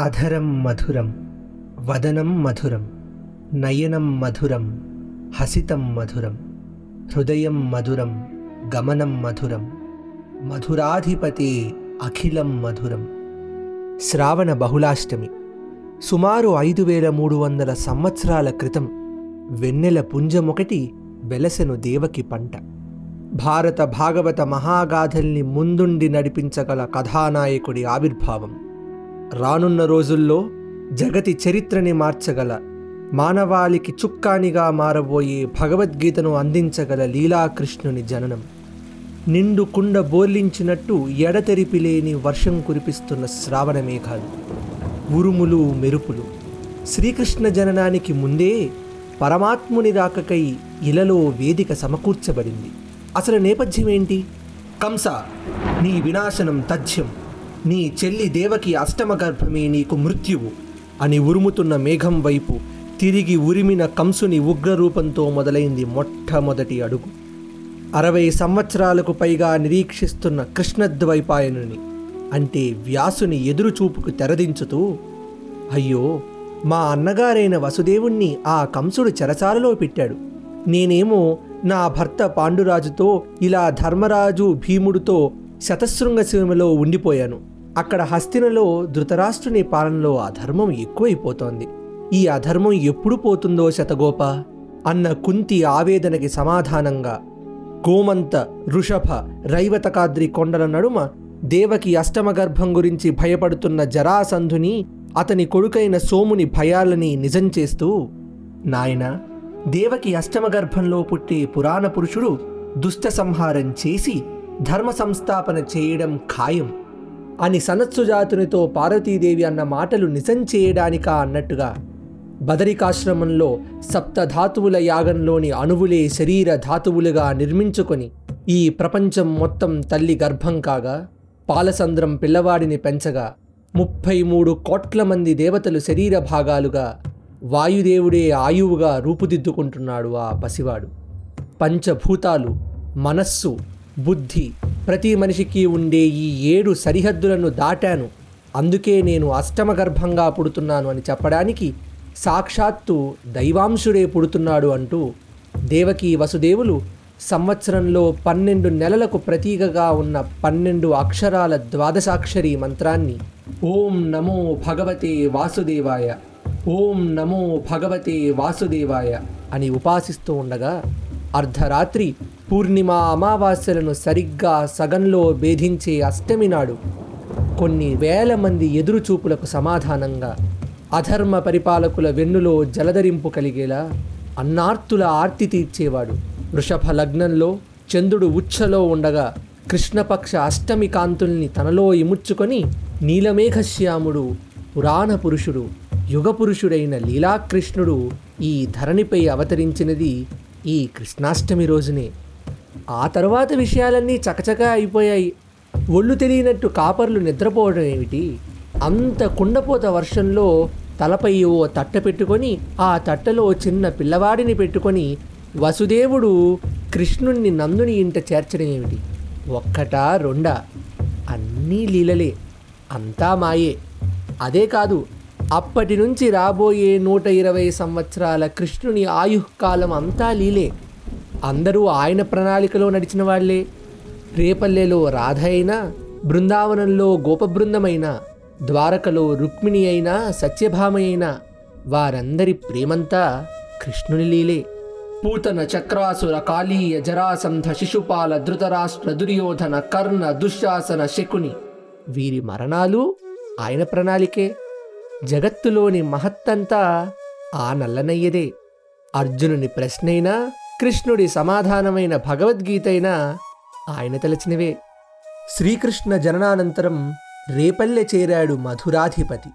అధరం మధురం వదనం మధురం నయనం మధురం హసితం మధురం హృదయం మధురం గమనం మధురం మధురాధిపతి అఖిలం మధురం. శ్రావణ బహుళాష్టమి సుమారు ఐదు వేల మూడు వందల సంవత్సరాల క్రితం వెన్నెల పుంజమొకటి వెలసెను దేవకి పంట. భారత భాగవత మహాగాథల్ని ముందుండి నడిపించగల కథానాయకుడి ఆవిర్భావం. రానున్న రోజుల్లో జగతి చరిత్రని మార్చగల మానవాళికి చుక్కానిగా మారబోయే భగవద్గీతను అందించగల లీలాకృష్ణుని జననం. నిండు కుండ బోర్లించినట్టు ఎడతెరిపి లేని వర్షం కురిపిస్తున్న శ్రావణ మేఘాలు ఉరుములు మెరుపులు. శ్రీకృష్ణ జననానికి ముందే పరమాత్ముని రాకకై ఇలలో వేదిక సమకూర్చబడింది. అసలు నేపథ్యం ఏంటి? కంస నీ వినాశనం తథ్యం. నీ చెల్లి దేవకి అష్టమ గర్భమే నీకు మృత్యువు అని ఉరుముతున్న మేఘం వైపు తిరిగి ఉరిమిన కంసుని ఉగ్రరూపంతో మొదలైంది మొట్టమొదటి అడుగు. అరవై సంవత్సరాలకు పైగా నిరీక్షిస్తున్న కృష్ణద్వైపాయనుని అంటే వ్యాసుని ఎదురుచూపుకు తెరదించుతూ అయ్యో మా అన్నగారైన వసుదేవుణ్ణి ఆ కంసుడు చెరసాలలో పెట్టాడు. నేనేమో నా భర్త పాండురాజుతో ఇలా ధర్మరాజు భీముడితో శతశృంగ సీమలో ఉండిపోయాను. అక్కడ హస్తినలో ధృతరాష్ట్రుని పాలనలో అధర్మం ఎక్కువైపోతోంది. ఈ అధర్మం ఎప్పుడు పోతుందో శతగోప? అన్న కుంతి ఆవేదనకి సమాధానంగా గోమంత ఋషభ రైవతకాద్రి కొండల నడుమ దేవకి అష్టమగర్భం గురించి భయపడుతున్న జరాసంధుని అతని కొడుకైన సోముని భయాలని నిజం చేస్తూ నాయనా దేవకి అష్టమగర్భంలో పుట్టే పురాణ పురుషుడు దుష్ట సంహారం చేసి ధర్మ సంస్థాపన చేయడం ఖాయం. అని సనత్సుజాతునితో పార్వతీదేవి అన్న మాటలు నిజం చేయడానికా అన్నట్టుగా బదరికాశ్రమంలో సప్తధాతువుల యాగంలోని అణువులే శరీర ధాతువులుగా నిర్మించుకొని ఈ ప్రపంచం మొత్తం తల్లి గర్భం కాగా పాలసంద్రం పిల్లవాడిని పెంచగా ముప్పై మూడు కోట్ల మంది దేవతలు శరీర భాగాలుగా వాయుదేవుడే ఆయువుగా రూపుదిద్దుకుంటున్నాడు ఆ పసివాడు. పంచభూతాలు మనస్సు బుద్ధి. ప్రతి మనిషికి ఉండే ఈ ఏడు సరిహద్దులను దాటాను. అందుకే నేను అష్టమ గర్భంగా పుడుతున్నాను అని చెప్పడానికి సాక్షాత్తు దైవాంశుడే పుడుతున్నాడు అంటూ దేవకి వసుదేవులు సంవత్సరంలో పన్నెండు నెలలకు ప్రతీకగా ఉన్న పన్నెండు అక్షరాల ద్వాదశాక్షరి మంత్రాన్ని ఓం నమో భగవతే వాసుదేవాయ ఓం నమో భగవతే వాసుదేవాయ అని ఉపాసిస్తూ ఉండగా అర్ధరాత్రి పూర్ణిమ అమావాస్యలను సరిగ్గా సగంలో భేధించే అష్టమి నాడు కొన్ని వేల మంది ఎదురుచూపులకు సమాధానంగా అధర్మ పరిపాలకుల వెన్నులో జలధరింపు కలిగేలా అన్నార్తుల ఆర్తి తీర్చేవాడు. వృషభ లగ్నంలో చంద్రుడు ఉచ్చలో ఉండగా కృష్ణపక్ష అష్టమి కాంతుల్ని తనలో ఇముడ్చుకొని నీలమేఘశ్యాముడు పురాణ పురుషుడు యుగపురుషుడైన లీలాకృష్ణుడు ఈ ధరణిపై అవతరించినది ఈ కృష్ణాష్టమి రోజునే. ఆ తర్వాత విషయాలన్నీ చకచకా అయిపోయాయి. ఒళ్ళు తెలియనట్టు కాపర్లు నిద్రపోవడం ఏమిటి? అంత కుండపోత వర్షంలో తలపై ఓ తట్ట పెట్టుకొని ఆ తట్టలో చిన్న పిల్లవాడిని పెట్టుకొని వసుదేవుడు కృష్ణుణ్ణి నందుని ఇంట చేర్చడం ఏమిటి? ఒక్కటా రెండా? అన్నీ లీలలే. అంతా మాయే. అదే కాదు అప్పటి నుంచి రాబోయే నూట ఇరవై సంవత్సరాల కృష్ణుని ఆయుఃకాలం అంతా లీలే. అందరూ ఆయన ప్రణాళికలో నడిచిన వాళ్ళే రేపల్లెలో రాధ అయినా బృందావనంలో గోపబృందమైనా ద్వారకలో రుక్మిణి అయినా సత్యభామ అయినా వారందరి ప్రేమంతా కృష్ణుని లీలే. పూతన చక్రాసుర కాళీయ జరాసంధ శిశుపాల ధృతరాష్ట్ర దుర్యోధన కర్ణ దుశ్శాసన శకుని. వీరి మరణాలు ఆయన ప్రణాళికే. జగత్తులోని మహత్తంతా ఆ నల్లనయ్యదే. అర్జునుని ప్రశ్నైనా కృష్ణుడి సమాధానమైన భగవద్గీతైనా ఆయన తలచినవే శ్రీకృష్ణ జననానంతరం రేపల్లె చేరాడు మధురాధిపతి.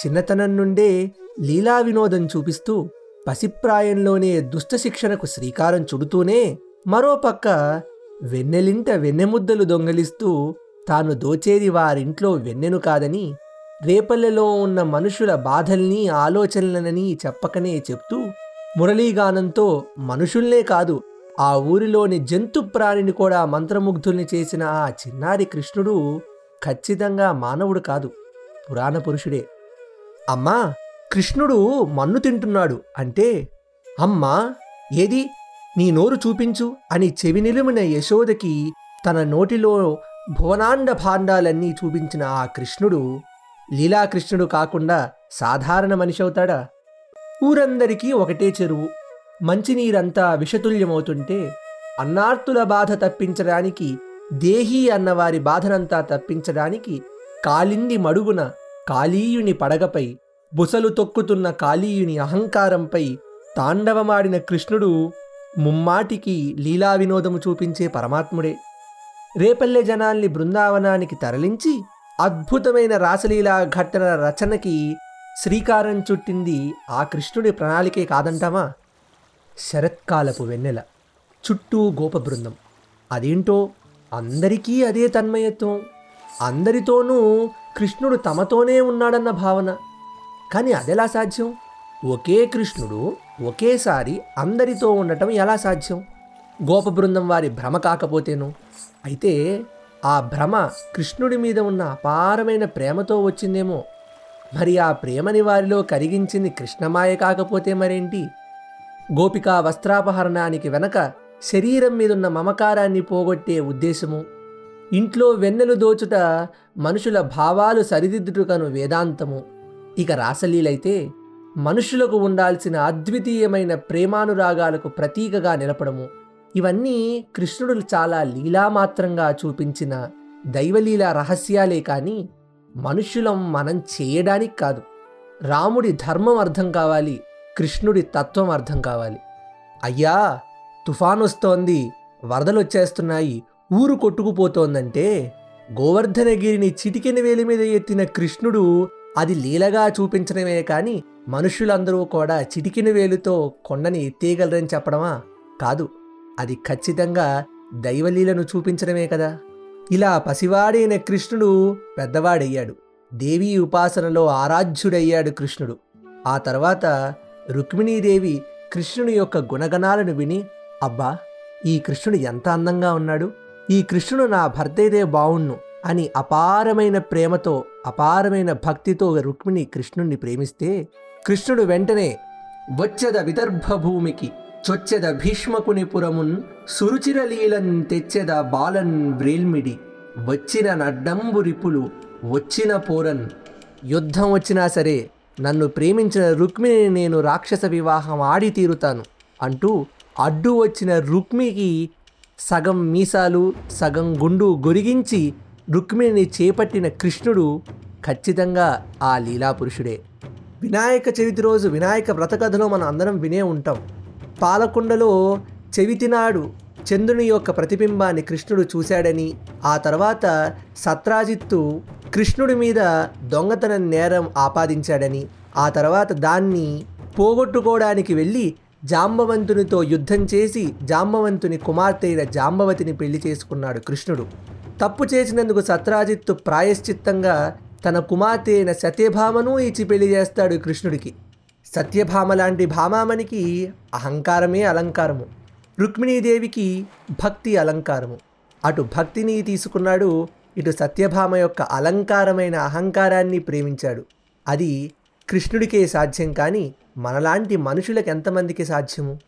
చిన్నతనం నుండే లీలా వినోదం చూపిస్తూ పసిప్రాయంలోనే దుష్టశిక్షణకు శ్రీకారం చుడుతూనే మరోపక్క వెన్నెలింట వెన్నెముద్దలు దొంగలిస్తూ తాను దోచేది వారింట్లో వెన్నెను కాదని రేపల్లెలో ఉన్న మనుషుల బాధల్ని ఆలోచనలనని చెప్పకనే చెప్తూ మురళీగానంతో మనుషుల్నే కాదు ఆ ఊరిలోని జంతు ప్రాణిని కూడా మంత్రముగ్ధుల్ని చేసిన ఆ చిన్నారి కృష్ణుడు ఖచ్చితంగా మానవుడు కాదు పురాణ పురుషుడే. అమ్మా కృష్ణుడు మన్ను తింటున్నాడు అంటే అమ్మా ఏది? నీ నోరు చూపించు అని చెవి నిలిమిన యశోదకి తన నోటిలో భువనాండ భాండాలన్నీ చూపించిన ఆ కృష్ణుడు లీలాకృష్ణుడు కాకుండా సాధారణ మనిషి అవుతాడా? ఊరందరికీ ఒకటే చెరువు. మంచినీరంతా విషతుల్యమవుతుంటే అన్నార్తుల బాధ తప్పించడానికి దేహీ అన్నవారి బాధనంతా తప్పించడానికి కాలింది మడుగున కాళీయుని పడగపై బుసలు తొక్కుతున్న కాళీయుని అహంకారంపై తాండవమాడిన కృష్ణుడు ముమ్మాటికి లీలా వినోదము చూపించే పరమాత్ముడే. రేపల్లె జనాల్ని బృందావనానికి తరలించి అద్భుతమైన రాసలీలా ఘట్టన రచనకి శ్రీకారం చుట్టింది ఆ కృష్ణుడి ప్రణాళికే కాదంటామా శరత్కాలపు వెన్నెల చుట్టూ గోప బృందం అదేంటో? అందరికీ అదే తన్మయత్వం. అందరితోనూ కృష్ణుడు తమతోనే ఉన్నాడన్న భావన. కానీ అదెలా సాధ్యం? ఒకే కృష్ణుడు ఒకేసారి అందరితో ఉండటం ఎలా సాధ్యం? గోప బృందం వారి భ్రమ కాకపోతేను. అయితే ఆ భ్రమ కృష్ణుడి మీద ఉన్న అపారమైన ప్రేమతో వచ్చిందేమో. మరి ఆ ప్రేమని వారిలో కరిగించింది కృష్ణమాయ కాకపోతే మరేంటి? గోపికా వస్త్రాపహరణానికి వెనక శరీరం మీదున్న మమకారాన్ని పోగొట్టే ఉద్దేశము. ఇంట్లో వెన్నెలు దోచుట మనుషుల భావాలు సరిదిద్దుటకను వేదాంతము. ఇక రాసలీలైతే మనుషులకు ఉండాల్సిన అద్వితీయమైన ప్రేమానురాగాలకు ప్రతీకగా నిలపడము ఇవన్నీ కృష్ణుడు చాలా లీలామాత్రంగా చూపించిన దైవలీల రహస్యాలే కానీ మనుష్యులం మనం చేయడానికి కాదు. రాముడి ధర్మం అర్థం కావాలి కృష్ణుడి తత్వం అర్థం కావాలి. అయ్యా తుఫాన్ వస్తోంది వరదలు వచ్చేస్తున్నాయి ఊరు కొట్టుకుపోతోందంటే గోవర్ధనగిరిని చిటికెన వేలి మీద ఎత్తిన కృష్ణుడు అది లీలగా చూపించడమే కానీ మనుషులందరూ కూడా చిటికిన వేలుతో కొండని ఎత్తేయగలరని చెప్పడమా? కాదు. అది ఖచ్చితంగా దైవలీలను చూపించడమే కదా. ఇలా పసివాడైన కృష్ణుడు పెద్దవాడయ్యాడు. దేవీ ఉపాసనలో ఆరాధ్యుడయ్యాడు కృష్ణుడు. ఆ తర్వాత రుక్మిణీదేవి కృష్ణుని యొక్క గుణగణాలను విని అబ్బా ఈ కృష్ణుడు ఎంత అందంగా ఉన్నాడు. ఈ కృష్ణుడు నా భర్త అయితే బావుణ్ణు అని అపారమైన ప్రేమతో అపారమైన భక్తితో రుక్మిణి కృష్ణుణ్ణి ప్రేమిస్తే కృష్ణుడు వెంటనే వచ్చద విదర్భ భూమికి చొచ్చెద భీష్మకుని పురమున్ సురుచిరలీలన్ తెచ్చెద బాలన్ వ్రేల్మిడి వచ్చిన నడ్డంబు రిపులు వచ్చిన పోరన్. యుద్ధం వచ్చినా సరే నన్ను ప్రేమించిన రుక్మిణిని నేను రాక్షస వివాహం ఆడి తీరుతాను అంటూ అడ్డు వచ్చిన రుక్మికి సగం మీసాలు సగం గుండు గొరిగించి రుక్మిణిని చేపట్టిన కృష్ణుడు ఖచ్చితంగా ఆ లీలాపురుషుడే. వినాయక చవితి రోజు వినాయక వ్రతకథలో మనం అందరం వినే ఉంటాం. పాలకొండలో చెవితినాడు చంద్రుని యొక్క ప్రతిబింబాన్ని కృష్ణుడు చూశాడని ఆ తర్వాత సత్రాజిత్తు కృష్ణుడి మీద దొంగతన నేరం ఆపాదించాడని ఆ తర్వాత దాన్ని పోగొట్టుకోవడానికి వెళ్ళి జాంబవంతునితో యుద్ధం చేసి జాంబవంతుని కుమార్తె అయిన జాంబవతిని పెళ్ళి చేసుకున్నాడు కృష్ణుడు. తప్పు చేసినందుకు సత్రాజిత్తు ప్రాయశ్చిత్తంగా తన కుమార్తె అయిన సత్యభామను ఇచ్చి పెళ్ళి చేస్తాడు కృష్ణుడికి. సత్యభామ లాంటి భామామణికి అహంకారమే అలంకారము. రుక్మిణీదేవికి భక్తి అలంకారము. అటు భక్తిని తీసుకున్నాడు ఇటు సత్యభామ యొక్క అలంకారమైన అహంకారాన్ని ప్రేమించాడు. అది కృష్ణుడికే సాధ్యం కానీ మనలాంటి మనుషులకు ఎంతమందికి సాధ్యము?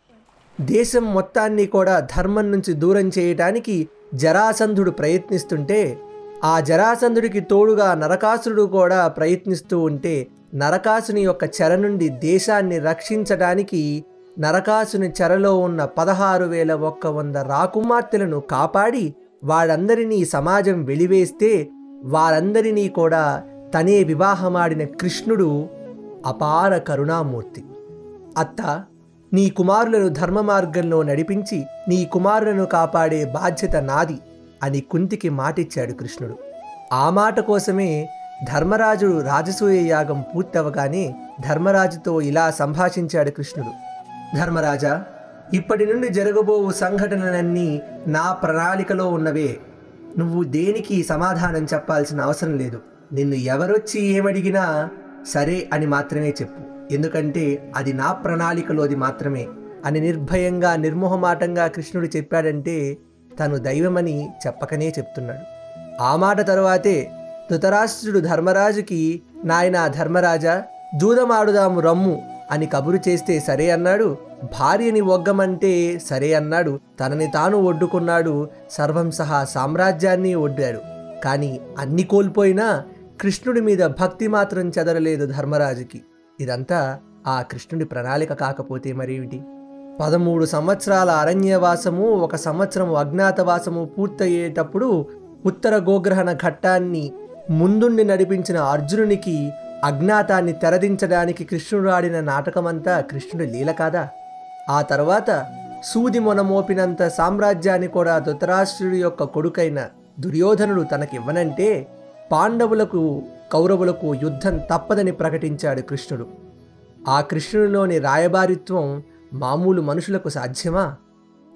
దేశం మొత్తాన్ని కూడా ధర్మం నుంచి దూరం చేయటానికి జరాసంధుడు ప్రయత్నిస్తుంటే ఆ జరాసంధుడికి తోడుగా నరకాసురుడు కూడా ప్రయత్నిస్తూ ఉంటే నరకాసుని యొక్క చెర నుండి దేశాన్ని రక్షించడానికి నరకాసుని చెరలో ఉన్న పదహారు వేల ఒక్క వంద రాకుమార్తెలను కాపాడి వాళ్ళందరినీ సమాజం వెలివేస్తే వారందరినీ కూడా తనే వివాహమాడిన కృష్ణుడు అపార కరుణామూర్తి. అత్త నీ కుమారులను ధర్మ మార్గంలో నడిపించి నీ కుమారులను కాపాడే బాధ్యత నాది అని కుంతికి మాటిచ్చాడు కృష్ణుడు. ఆ మాట కోసమే ధర్మరాజు రాజసూయ యాగం పూర్తవగానే ధర్మరాజుతో ఇలా సంభాషించాడు కృష్ణుడు. ధర్మరాజా ఇప్పటి నుండి జరగబోవు సంఘటనలన్నీ నా ప్రణాళికలో ఉన్నవే. నువ్వు దేనికి సమాధానం చెప్పాల్సిన అవసరం లేదు. నిన్ను ఎవరొచ్చి ఏమడిగినా సరే అని మాత్రమే చెప్పు. ఎందుకంటే అది నా ప్రణాళికలోది మాత్రమే అని నిర్భయంగా నిర్మోహమాటంగా కృష్ణుడు చెప్పాడంటే తను దైవమని చెప్పకనే చెప్తున్నాడు. ఆ మాట తరువాతే ధృతరాష్ట్రుడు ధర్మరాజుకి నాయనా ధర్మరాజా జూదమాడుదాము రమ్ము అని కబురు చేస్తే సరే అన్నాడు. భార్యని ఒగ్గమంటే సరే అన్నాడు. తనని తాను ఒడ్డుకున్నాడు. సర్వం సహా సామ్రాజ్యాన్ని ఒడ్డాడు. కానీ అన్ని కోల్పోయినా కృష్ణుడి మీద భక్తి మాత్రం చెదరలేదు ధర్మరాజుకి. ఇదంతా ఆ కృష్ణుడి ప్రణాళిక కాకపోతే మరేమిటి? పదమూడు సంవత్సరాల అరణ్యవాసము ఒక సంవత్సరం అజ్ఞాతవాసము పూర్తయ్యేటప్పుడు ఉత్తర గోగ్రహణ ఘట్టాన్ని ముందుండి నడిపించిన అర్జునునికి అజ్ఞాతాన్ని తెరదించడానికి కృష్ణుడు ఆడిన నాటకమంతా కృష్ణుడి లీల కాదా? ఆ తర్వాత సూది మొనమోపినంత సామ్రాజ్యాన్ని కూడా ధృతరాష్ట్రుడి యొక్క కొడుకైన దుర్యోధనుడు తనకివ్వనంటే పాండవులకు కౌరవులకు యుద్ధం తప్పదని ప్రకటించాడు కృష్ణుడు. ఆ కృష్ణుడిలోని రాయబారిత్వం మామూలు మనుషులకు సాధ్యమా?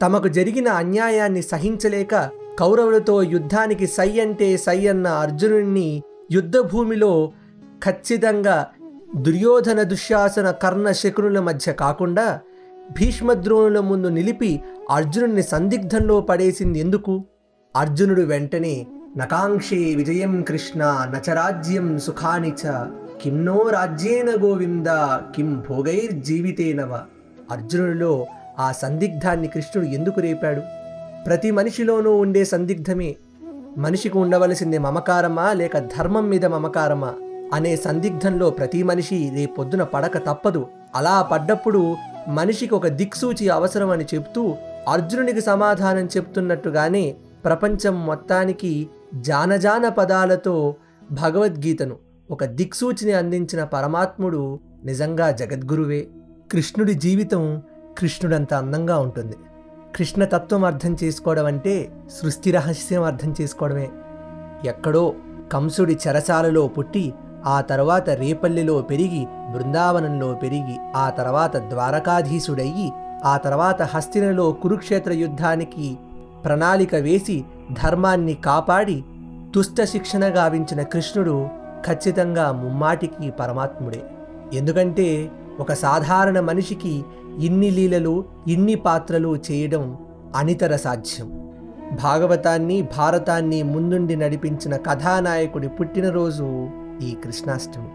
తమకు జరిగిన అన్యాయాన్ని సహించలేక కౌరవులతో యుద్ధానికి సై అంటే సై అన్న అర్జునుడిని యుద్ధభూమిలో ఖచ్చితంగా దుర్యోధన దుశ్శాసన కర్ణ శకునుల మధ్య కాకుండా భీష్మద్రోణుల ముందు నిలిపి అర్జునుడిని సందిగ్ధంలో పడేసింది ఎందుకు? అర్జునుడు వెంటనే నకాంక్షే విజయం కృష్ణ నచరాజ్యం సుఖాని చ కిన్నో రాజ్యేన గోవింద కిం భోగైర్జీవితేనవ. అర్జునుడిలో ఆ సందిగ్ధాన్ని కృష్ణుడు ఎందుకు రేపాడు? ప్రతి మనిషిలోనూ ఉండే సందిగ్ధమే. మనిషికి ఉండవలసింది మమకారమా లేక ధర్మం మీద మమకారమా అనే సందిగ్ధంలో ప్రతి మనిషి రేపొద్దున పడక తప్పదు. అలా పడ్డప్పుడు మనిషికి ఒక దిక్సూచి అవసరం అని చెప్తూ అర్జునునికి సమాధానం చెప్తున్నట్టుగానే ప్రపంచం మొత్తానికి జానజాన పదాలతో భగవద్గీతను ఒక దిక్సూచిని అందించిన పరమాత్ముడు నిజంగా జగద్గురువే. కృష్ణుడి జీవితం కృష్ణుడంత అందంగా ఉంటుంది. కృష్ణతత్వం అర్థం చేసుకోవడం అంటే సృష్టి రహస్యం అర్థం చేసుకోవడమే. ఎక్కడో కంసుడి చెరసాలలో పుట్టి ఆ తర్వాత రేపల్లిలో పెరిగి బృందావనంలో పెరిగి ఆ తర్వాత ద్వారకాధీశుడయ్యి ఆ తర్వాత హస్తినలో కురుక్షేత్ర యుద్ధానికి ప్రణాళిక వేసి ధర్మాన్ని కాపాడి దుష్ట శిక్షణ గావించిన కృష్ణుడు ఖచ్చితంగా ముమ్మాటికి పరమాత్ముడే. ఎందుకంటే ఒక సాధారణ మనిషికి ఇన్ని లీలలు ఇన్ని పాత్రలు చేయడం అనితర సాధ్యం. భాగవతాన్ని భారతాన్ని ముందుండి నడిపించిన కథానాయకుడి పుట్టినరోజు ఈ కృష్ణాష్టమి.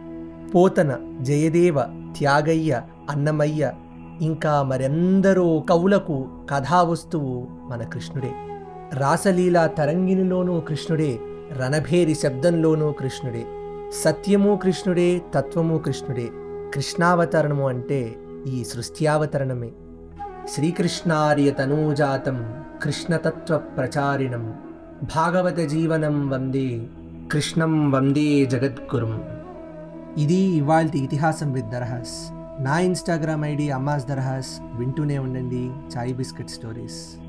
పోతన జయదేవ త్యాగయ్య అన్నమయ్య ఇంకా మరెందరో కవులకు కథావస్తువు మన కృష్ణుడే. రాసలీలా తరంగిణిలోనూ కృష్ణుడే రణభేరి శబ్దంలోనూ కృష్ణుడే. సత్యము కృష్ణుడే తత్వము కృష్ణుడే. కృష్ణావతరణము అంటే ఈ సృష్ట్యావతరణమే. శ్రీకృష్ణార్య తనూజాతం కృష్ణతత్వ ప్రచారిణం భాగవత జీవనం వందే కృష్ణం వందే జగద్గురుం. ఇది ఇవాళ ఇతిహాసం విత్ దర్హాస్. నా ఇన్స్టాగ్రామ్ ఐడి అమ్మాస్ దర్హాస్. వింటూనే ఉండండి. Chai biscuit stories.